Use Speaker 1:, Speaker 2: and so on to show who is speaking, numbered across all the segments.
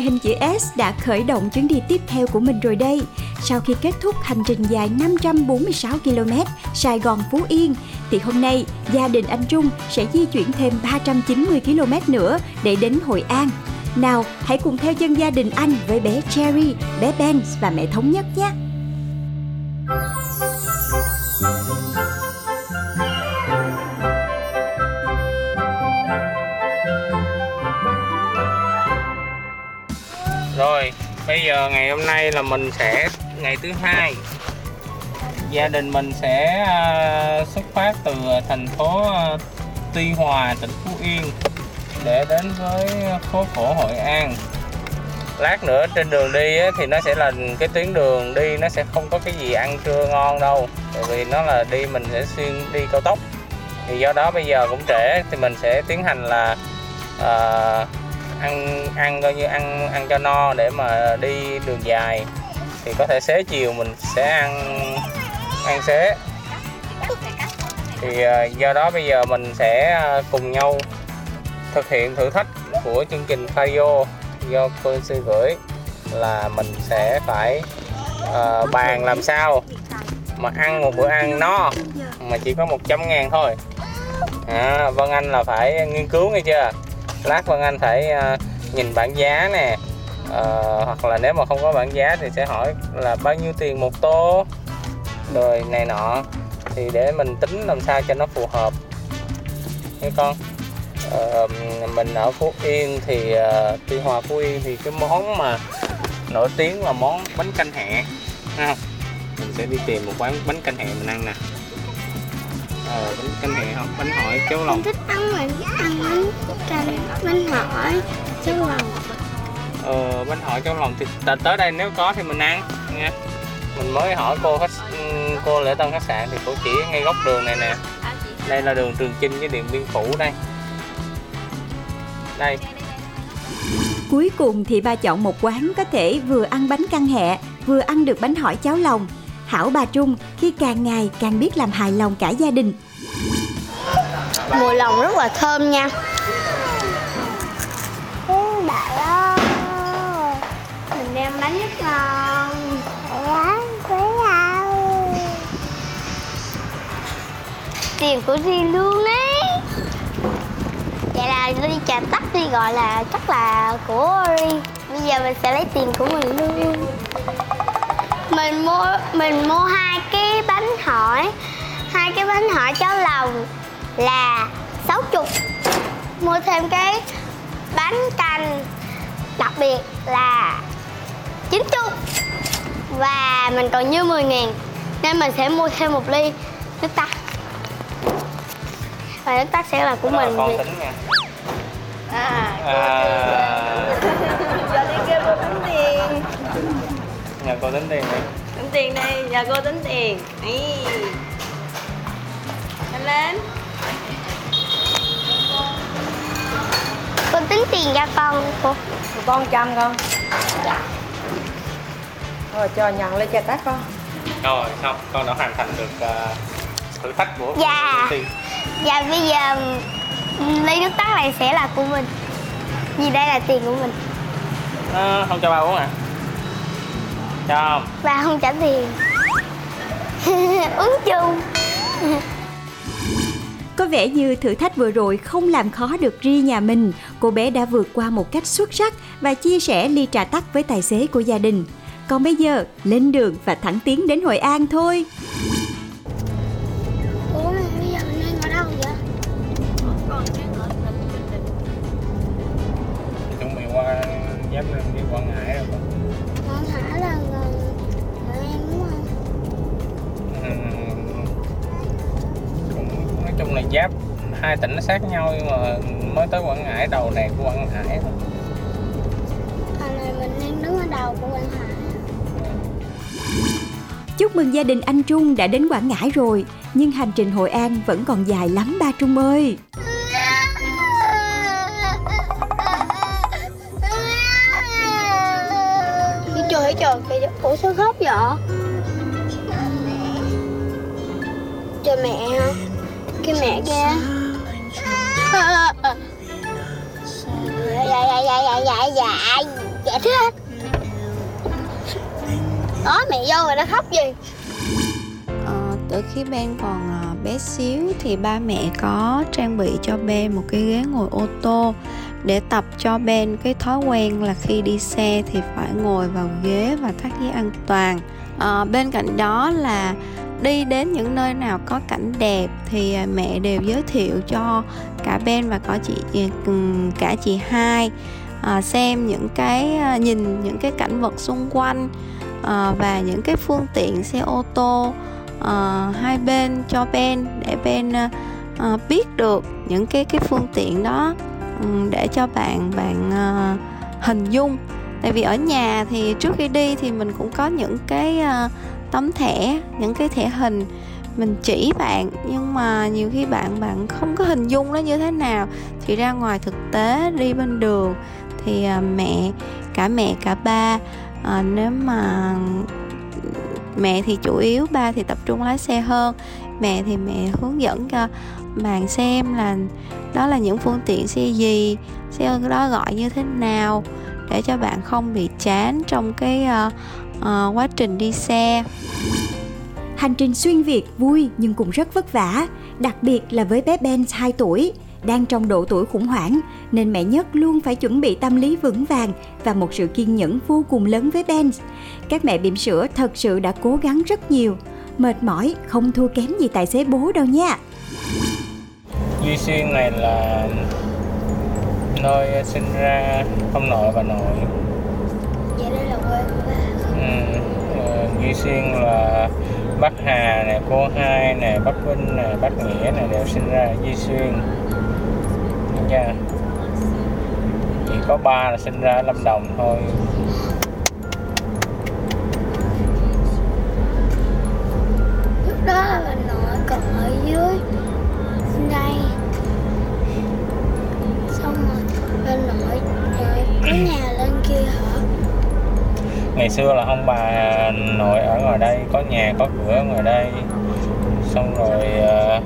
Speaker 1: Mùa hình chữ S
Speaker 2: đã khởi động chuyến đi tiếp theo của mình rồi đây. Sau khi kết thúc hành trình dài 546 km Sài Gòn Phú Yên, thì hôm nay gia đình anh Trung sẽ di chuyển thêm 390 km nữa để đến Hội An. Nào, hãy cùng theo chân gia đình anh với bé Cherry, bé Ben và mẹ Thống Nhất nhé.
Speaker 3: Bây giờ ngày hôm nay là mình sẽ ngày thứ hai. Gia đình mình sẽ à, xuất phát từ thành phố à, Tuy Hòa, tỉnh Phú Yên để đến với phố cổ Hội An. Lát nữa trên đường đi thì nó sẽ là cái tuyến đường đi nó sẽ không có cái gì ăn trưa ngon đâu. Tại vì nó là đi mình sẽ xuyên đi cao tốc. Thì do đó bây giờ cũng trễ thì mình sẽ tiến hành là uh, ăn ăn coi như ăn ăn cho no để mà đi đường dài. Thì có thể xế chiều mình sẽ ăn ăn xế. Thì ờ, do đó bây giờ mình sẽ ờ, cùng nhau thực hiện thử thách của chương trình Fayo do cô sư gửi là mình sẽ phải uh, bàn làm sao mà ăn một bữa ăn no mà chỉ có 100 ngàn thôi. À, Vân Anh là phải nghiên cứu nghe chưa? Lát Vân Anh phải ờ, nhìn bảng giá nè. Uh, hoặc là nếu mà không có bảng giá thì sẽ hỏi là bao nhiêu tiền một tô rồi này nọ. Thì để mình tính làm sao cho nó phù hợp. Nghe con. Uh, mình ở Phú Yên thì uh, Tuy Hòa Phú Yên thì cái món mà nổi tiếng là món bánh canh hẹ. Ha mình sẽ đi tìm một quán bánh canh hẹ mình ăn nè ờ, bánh canh hẹ không? Bánh hỏi cháo lòng.
Speaker 1: Mình thích ăn mà ăn bánh canh bánh hỏi cháu lòng.
Speaker 3: Ờ, bánh hỏi trong lòng thì tới đây nếu có thì mình ăn nha. Mình mới hỏi cô khách ừm, cô lễ tân khách sạn thì cô chỉ ngay góc đường này nè. Đây là đường Trường Chinh với Điện Biên Phủ đây. Đây.
Speaker 2: Cuối cùng thì ba chọn một quán có thể vừa ăn bánh căn hẹ, vừa ăn được bánh hỏi cháo lòng. Hảo bà Trung khi càng ngày càng biết làm hài lòng cả gia đình.
Speaker 1: mùi lòng rất là thơm nha. Đại ơi. Mình đem bánh rất ngon. Tiền của Ri luôn ấy. Vậy là ly trà tắc đi gọi là chắc là của Ri. Bây giờ mình sẽ lấy tiền của mình luôn mình mua mình mua hai cái bánh hỏi. Hai cái bánh hỏi cháo lòng là 60 mua thêm cái bánh canh đặc biệt là 90 và mình còn dư 10 ngàn nên mình sẽ mua thêm một ly nước tắc và nước tắc sẽ là của
Speaker 3: đó là
Speaker 1: mình.
Speaker 3: con
Speaker 1: vì-
Speaker 3: tính nha.
Speaker 4: À,
Speaker 3: à,
Speaker 4: giờ đi kêu tính tiền
Speaker 3: nhờ cô tính tiền đi.
Speaker 4: Tính tiền đây, giờ cô tính tiền. Ý. Nhanh lên.
Speaker 1: Con tính tiền cho con cô.
Speaker 4: Con trăm con. Rồi cho nhận lên cho tắt con.
Speaker 3: Rồi xong. Con đã hoàn thành được ờ, thử thách của
Speaker 1: Dạ.
Speaker 3: tiền
Speaker 1: và bây giờ ly nước tắc này sẽ là của mình. Vì đây là tiền của mình.
Speaker 3: Ờ, không cho ba uống à không
Speaker 1: và không trả tiền uống chung
Speaker 2: Có vẻ như thử thách vừa rồi không làm khó được Ri nhà mình. Cô bé đã vượt qua một cách xuất sắc và chia sẻ ly trà tắc với tài xế của gia đình. Còn bây giờ, lên đường và thẳng tiến đến Hội An thôi.
Speaker 1: ủa bây giờ mình đang ở đâu vậy
Speaker 3: chuẩn bị qua giáp lên hai tỉnh nó sát nhau nhưng mà mới tới Quảng Ngãi đầu này của Quảng Ngãi thôi.
Speaker 1: Hồi này mình đang đứng ở đầu của Quảng Hải
Speaker 2: Chúc mừng gia đình anh Trung đã đến Quảng Ngãi rồi Nhưng hành trình Hội An vẫn còn dài lắm ba Trung ơi.
Speaker 1: Cái trời hãy trời? Kìa Ủa sao khóc vậy? Trời mẹ hả cái mẹ kia. Dạ dạ dạ dạ dạ dạ dạ Dạ thế Đó mẹ vô rồi nó khóc gì?
Speaker 5: Ờ, từ khi Ben còn bé xíu thì ba mẹ có trang bị cho Ben một cái ghế ngồi ô tô để tập cho Ben cái thói quen là khi đi xe thì phải ngồi vào ghế và thắt dây an toàn. à, bên cạnh đó là đi đến những nơi nào có cảnh đẹp thì à, mẹ đều giới thiệu cho cả Ben và có chị à, cả chị hai à, xem những cái nhìn những cái cảnh vật xung quanh và những cái phương tiện xe ô tô hai bên cho Ben để Ben biết được những cái cái phương tiện đó để cho bạn bạn hình dung. Tại vì ở nhà thì trước khi đi thì mình cũng có những cái tấm thẻ những cái thẻ hình. Mình chỉ bạn nhưng mà nhiều khi bạn bạn không có hình dung nó như thế nào. Thì ra ngoài thực tế đi bên đường thì à, mẹ cả mẹ cả ba à, nếu mà mẹ thì chủ yếu ba thì tập trung lái xe hơn. Mẹ thì mẹ hướng dẫn cho bạn xem là đó là những phương tiện xe gì xe đó gọi như thế nào để cho bạn không bị chán trong cái uh, ờ, quá trình đi xe.
Speaker 2: Hành trình xuyên Việt vui nhưng cũng rất vất vả Đặc biệt là với bé Ben 2 tuổi Đang trong độ tuổi khủng hoảng Nên mẹ nhất luôn phải chuẩn bị tâm lý vững vàng Và một sự kiên nhẫn vô cùng lớn với Ben Các mẹ bỉm sữa thật sự đã cố gắng rất nhiều Mệt mỏi không thua kém gì tài xế bố đâu nha.
Speaker 3: Duy Xuyên này là nơi sinh ra ông nội và nội bác Hà nè, cô Hai nè, bác Vinh nè, bác Nghĩa nè đều sinh ra ở Duy Xuyên. Nha. Chỉ có ba là sinh ra ở Lâm Đồng thôi.
Speaker 1: Lúc đó là bà nội còn ở dưới.
Speaker 3: Ngày xưa là ông bà nội ở ngoài đây có nhà có cửa ở ngoài đây. Xong rồi ờ,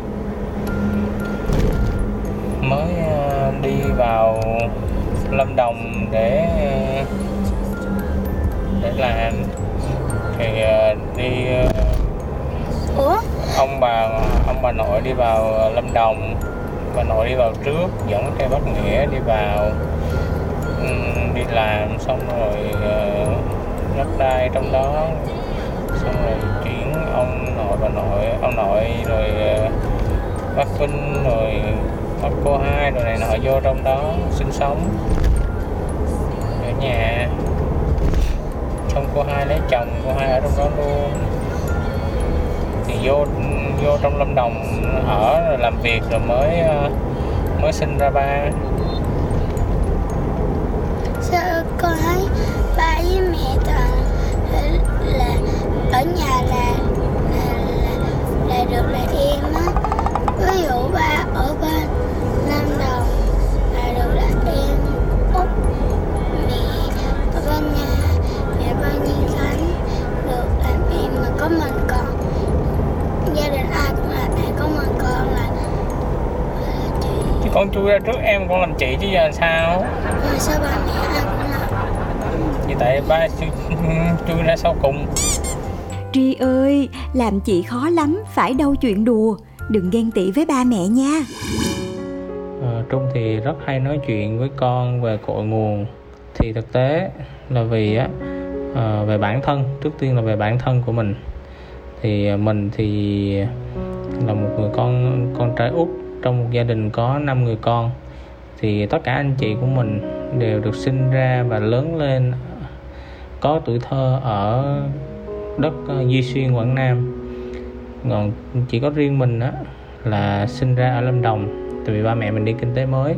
Speaker 3: mới ờ, đi vào Lâm Đồng để để làm. Thì ờ, đi
Speaker 1: Ủa?
Speaker 3: ông bà ông bà nội đi vào Lâm Đồng. Bà nội đi vào trước dẫn theo bác nghĩa đi vào ừm, đi làm. Xong rồi đất đai trong đó. Xong rồi chuyển ông nội bà nội, ông nội rồi ờ, bác Vinh rồi bác cô hai rồi này nọ vô trong đó sinh sống. Ở nhà. Xong cô hai lấy chồng, cô hai ở trong đó luôn. Thì vô vô trong Lâm Đồng ở rồi làm việc rồi mới ờ, mới sinh ra ba.
Speaker 1: Với mẹ toàn là, là ở nhà là là, là, là được là em á. Ví dụ ba ở bên Lâm Đồng là được là em út mẹ ở bên nhà mẹ bên Nhiên Khánh được làm em mà có mình còn. Gia đình ai cũng là mẹ có mình còn là, là chị.
Speaker 3: Thì con chui ra trước em con làm chị chứ giờ sao?
Speaker 1: Mà sao ba mẹ ai
Speaker 3: vì tại ba chui, chui ra sau cùng.
Speaker 2: Tri ơi, làm chị khó lắm, phải đâu chuyện đùa. Đừng ghen tị với ba mẹ nha.
Speaker 3: Ờ, Trung thì rất hay nói chuyện với con về cội nguồn. Thì thực tế là vì á ờ, về bản thân trước tiên là về bản thân của mình. Thì mình thì là một người con con trai út trong một gia đình có 5 người con. Thì tất cả anh chị của mình đều được sinh ra và lớn lên có tuổi thơ ở đất ờ, Duy Xuyên Quảng Nam. Còn chỉ có riêng mình á là sinh ra ở Lâm Đồng tại vì ba mẹ mình đi kinh tế mới.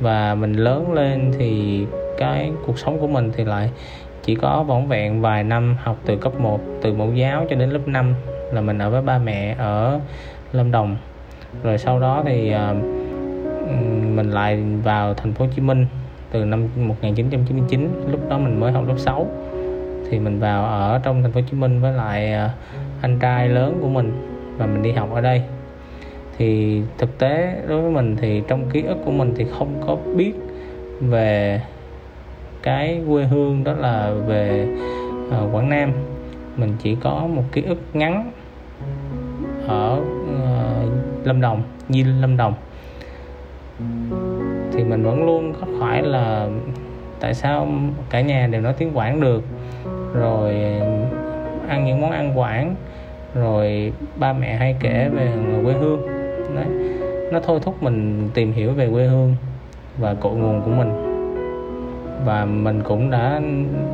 Speaker 3: Và mình lớn lên thì cái cuộc sống của mình thì lại chỉ có vỏn vẹn vài năm học từ cấp 1 từ mẫu giáo cho đến lớp 5 là mình ở với ba mẹ ở Lâm Đồng. Rồi sau đó thì uh, mình lại vào thành phố Hồ Chí Minh từ năm 1999 lúc đó mình mới học lớp 6 thì mình vào ở trong thành phố Hồ Chí Minh với lại à, anh trai lớn của mình và mình đi học ở đây. Thì thực tế đối với mình thì trong ký ức của mình thì không có biết về cái quê hương đó là về uh, Quảng Nam. Mình chỉ có một ký ức ngắn ở uh, Lâm Đồng Di Lâm Đồng thì mình vẫn luôn khắc khoải là tại sao cả nhà đều nói tiếng Quảng được. Rồi, ăn những món ăn Quảng, rồi ba mẹ hay kể về quê hương. Đấy, nó thôi thúc mình tìm hiểu về quê hương và cội nguồn của mình. Và mình cũng đã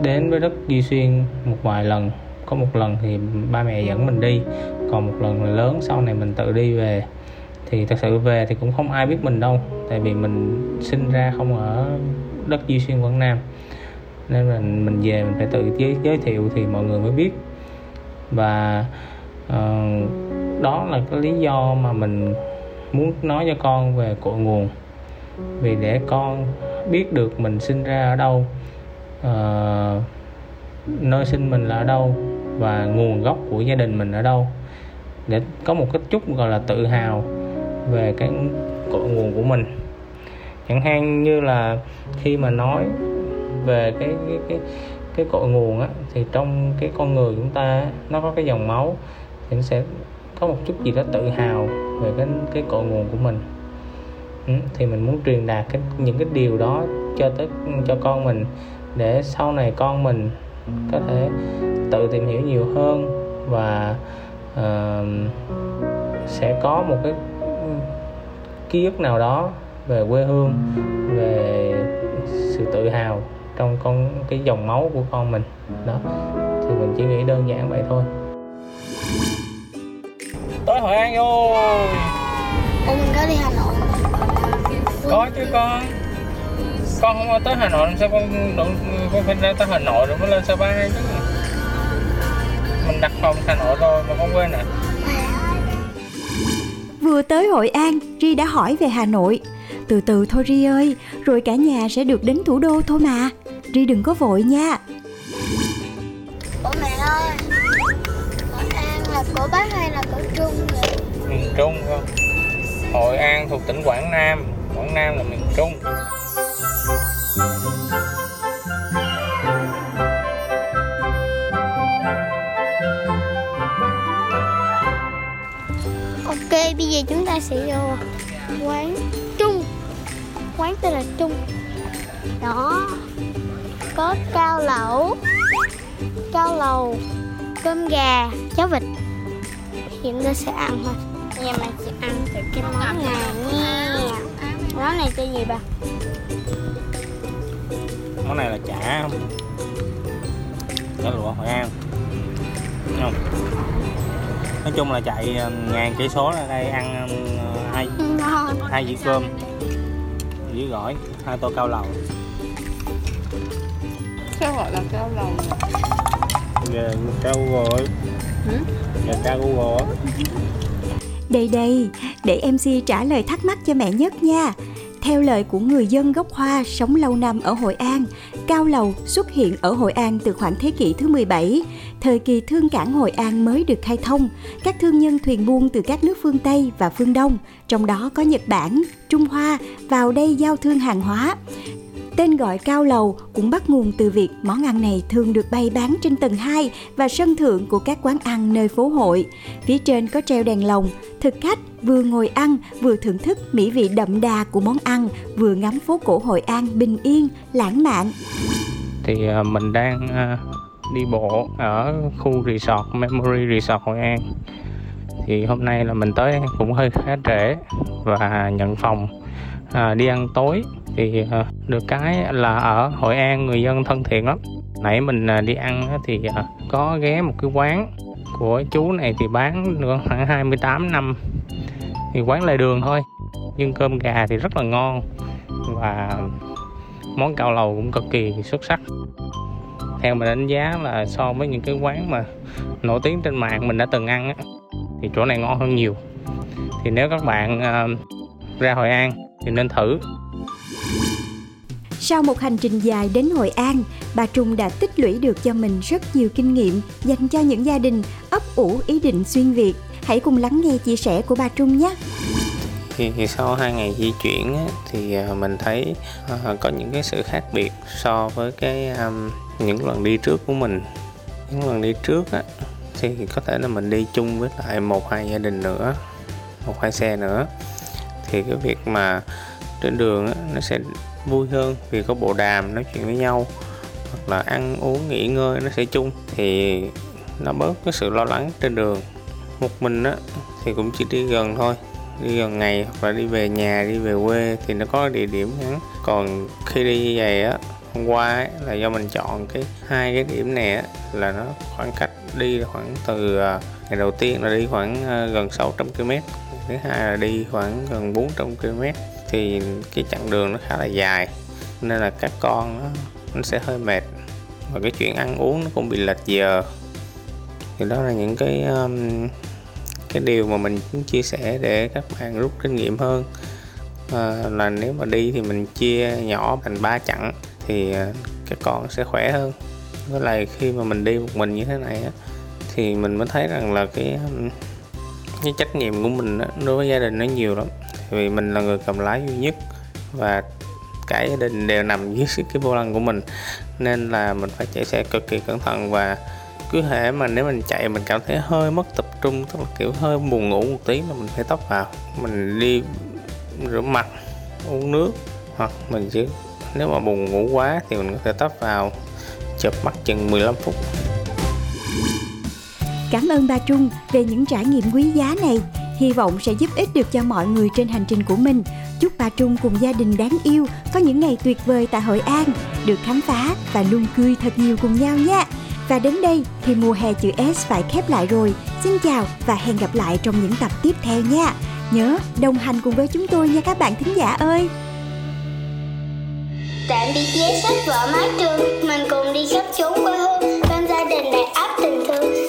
Speaker 3: đến với đất Duy Xuyên một vài lần. Có một lần thì ba mẹ dẫn mình đi, còn một lần là lớn, sau này mình tự đi về thì thật sự về thì cũng không ai biết mình đâu tại vì mình sinh ra không ở đất Duy Xuyên Quảng Nam. Nên mình mình về mình phải tự giới, giới thiệu thì mọi người mới biết. Và uh, đó là cái lý do mà mình muốn nói cho con về cội nguồn. Vì để con biết được mình sinh ra ở đâu uh, nơi sinh mình là ở đâu và nguồn gốc của gia đình mình ở đâu. Để có một cái chút gọi là tự hào về cái cội nguồn của mình. Chẳng hạn như là khi mà nói về cái cái cái cái cội nguồn á thì trong cái con người chúng ta nó có cái dòng máu thì nó sẽ có một chút gì đó tự hào về cái cái cội nguồn của mình. Ừ, thì mình muốn truyền đạt cái những cái điều đó cho tới cho con mình để sau này con mình có thể tự tìm hiểu nhiều hơn và uh, sẽ có một cái ký ức nào đó về quê hương về sự tự hào trong con cái dòng máu của con mình. Đó. Thì mình chỉ nghĩ đơn giản vậy thôi. Tới hội an rồi
Speaker 1: mình có đi Hà Nội.
Speaker 3: Có chứ con con không có tới Hà Nội làm sao con đủ con phải ra tới Hà Nội rồi mới lên Sapa chứ? Mình đặt phòng Hà Nội rồi mà con quên à
Speaker 2: Vừa tới Hội An, Ri đã hỏi về Hà Nội. Từ từ thôi Ri ơi, rồi cả nhà sẽ được đến thủ đô thôi mà. Ri đừng có vội nha.
Speaker 1: Ủa mẹ ơi Hội An là của Bắc hay là của Trung vậy?
Speaker 3: miền Trung không Hội An thuộc tỉnh Quảng Nam Quảng Nam là miền Trung
Speaker 1: giờ chúng ta sẽ vô quán Trung. Quán tên là Trung. Đó. Có cao lẩu Cao lầu Cơm gà Cháo vịt. Chúng ta sẽ ăn thôi. Giờ mình sẽ ăn từ cái món này nha. Món này tên gì bà?
Speaker 3: món này là chả. Chả lụa Hội An nói chung là chạy ờ, ngàn cây số ra đây ăn ờ, hai hai dĩa cơm. Dĩa gỏi hai tô cao lầu.
Speaker 4: Sao gọi là cao lầu
Speaker 3: về cao Google về cao Google
Speaker 2: Đây đây, để MC trả lời thắc mắc cho mẹ nhất nha. Theo lời của người dân gốc Hoa sống lâu năm ở Hội An, cao lầu xuất hiện ở Hội An từ khoảng thế kỷ thứ 17. Thời kỳ thương cảng Hội An mới được khai thông, các thương nhân thuyền buôn từ các nước phương Tây và phương Đông, trong đó có Nhật Bản, Trung Hoa, vào đây giao thương hàng hóa. Tên gọi cao lầu cũng bắt nguồn từ việc món ăn này thường được bày bán trên tầng 2 và sân thượng của các quán ăn nơi phố hội. Phía trên có treo đèn lồng, thực khách vừa ngồi ăn vừa thưởng thức mỹ vị đậm đà của món ăn, vừa ngắm phố cổ Hội An bình yên, lãng mạn.
Speaker 3: thì à, mình đang à, đi bộ ở khu resort Memory Resort Hội An thì hôm nay là mình tới cũng hơi khá trễ và nhận phòng à, đi ăn tối thì ờ, được cái là ở Hội An người dân thân thiện lắm. Nãy mình ờ, đi ăn thì ờ, có ghé một cái quán của chú này thì bán được khoảng 28 năm. Thì quán lề đường thôi nhưng cơm gà thì rất là ngon và món cao lầu cũng cực kỳ xuất sắc. Theo mình đánh giá là so với những cái quán mà nổi tiếng trên mạng mình đã từng ăn á, thì chỗ này ngon hơn nhiều. Thì nếu các bạn uh, ra Hội An thì nên thử
Speaker 2: sau một hành trình dài đến Hội An, bà Trung đã tích lũy được cho mình rất nhiều kinh nghiệm dành cho những gia đình ấp ủ ý định xuyên Việt. Hãy cùng lắng nghe chia sẻ của bà Trung nhé.
Speaker 3: Thì, thì sau hai ngày di chuyển thì à, mình thấy à, có những cái sự khác biệt so với cái um, những lần đi trước của mình. Những lần đi trước á, thì có thể là mình đi chung với lại một hai gia đình nữa, một hai xe nữa. Thì cái việc mà trên đường á, nó sẽ vui hơn vì có bộ đàm nói chuyện với nhau hoặc là ăn uống nghỉ ngơi nó sẽ chung thì nó bớt cái sự lo lắng trên đường. Một mình á thì cũng chỉ đi gần thôi đi gần ngày hoặc là đi về nhà đi về quê thì nó có địa điểm ngắn. Còn khi đi như vậy á hôm qua ấy, là do mình chọn cái hai cái điểm này á, là nó khoảng cách đi khoảng từ à, ngày đầu tiên là đi khoảng à, gần 600 km thứ hai là đi khoảng gần 400 km thì cái chặng đường nó khá là dài nên là các con nó, nó sẽ hơi mệt. Và cái chuyện ăn uống nó cũng bị lệch giờ. Thì đó là những cái um, cái điều mà mình muốn chia sẻ để các bạn rút kinh nghiệm hơn. À, là nếu mà đi thì mình chia nhỏ thành ba chặng thì ờ, các con sẽ khỏe hơn. Với lại khi mà mình đi một mình như thế này á, thì mình mới thấy rằng là cái um, cái trách nhiệm của mình đó, đối với gia đình nó nhiều lắm vì mình là người cầm lái duy nhất và cả gia đình đều nằm dưới cái vô lăng của mình. Nên là mình phải chạy xe cực kỳ cẩn thận và cứ hệ mà nếu mình chạy mình cảm thấy hơi mất tập trung, tức là kiểu hơi buồn ngủ một tí là mình phải tóc vào. Mình đi rửa mặt, uống nước hoặc mình chứ nếu mà buồn ngủ quá thì mình có thể tóc vào chợp mắt chừng 15 phút.
Speaker 2: Cảm ơn bà Trung về những trải nghiệm quý giá này hy vọng sẽ giúp ích được cho mọi người trên hành trình của mình. Chúc bà Trung cùng gia đình đáng yêu có những ngày tuyệt vời tại Hội An, được khám phá và luôn cười thật nhiều cùng nhau nha. Và đến đây thì mùa hè chữ S phải khép lại rồi. Xin chào và hẹn gặp lại trong những tập tiếp theo nha. Nhớ đồng hành cùng với chúng tôi nha các bạn thính giả ơi.
Speaker 1: Tạm biệt vé sách vở mái trường, mình cùng đi khắp chốn quê hương, bên gia đình đầy áp tình thương.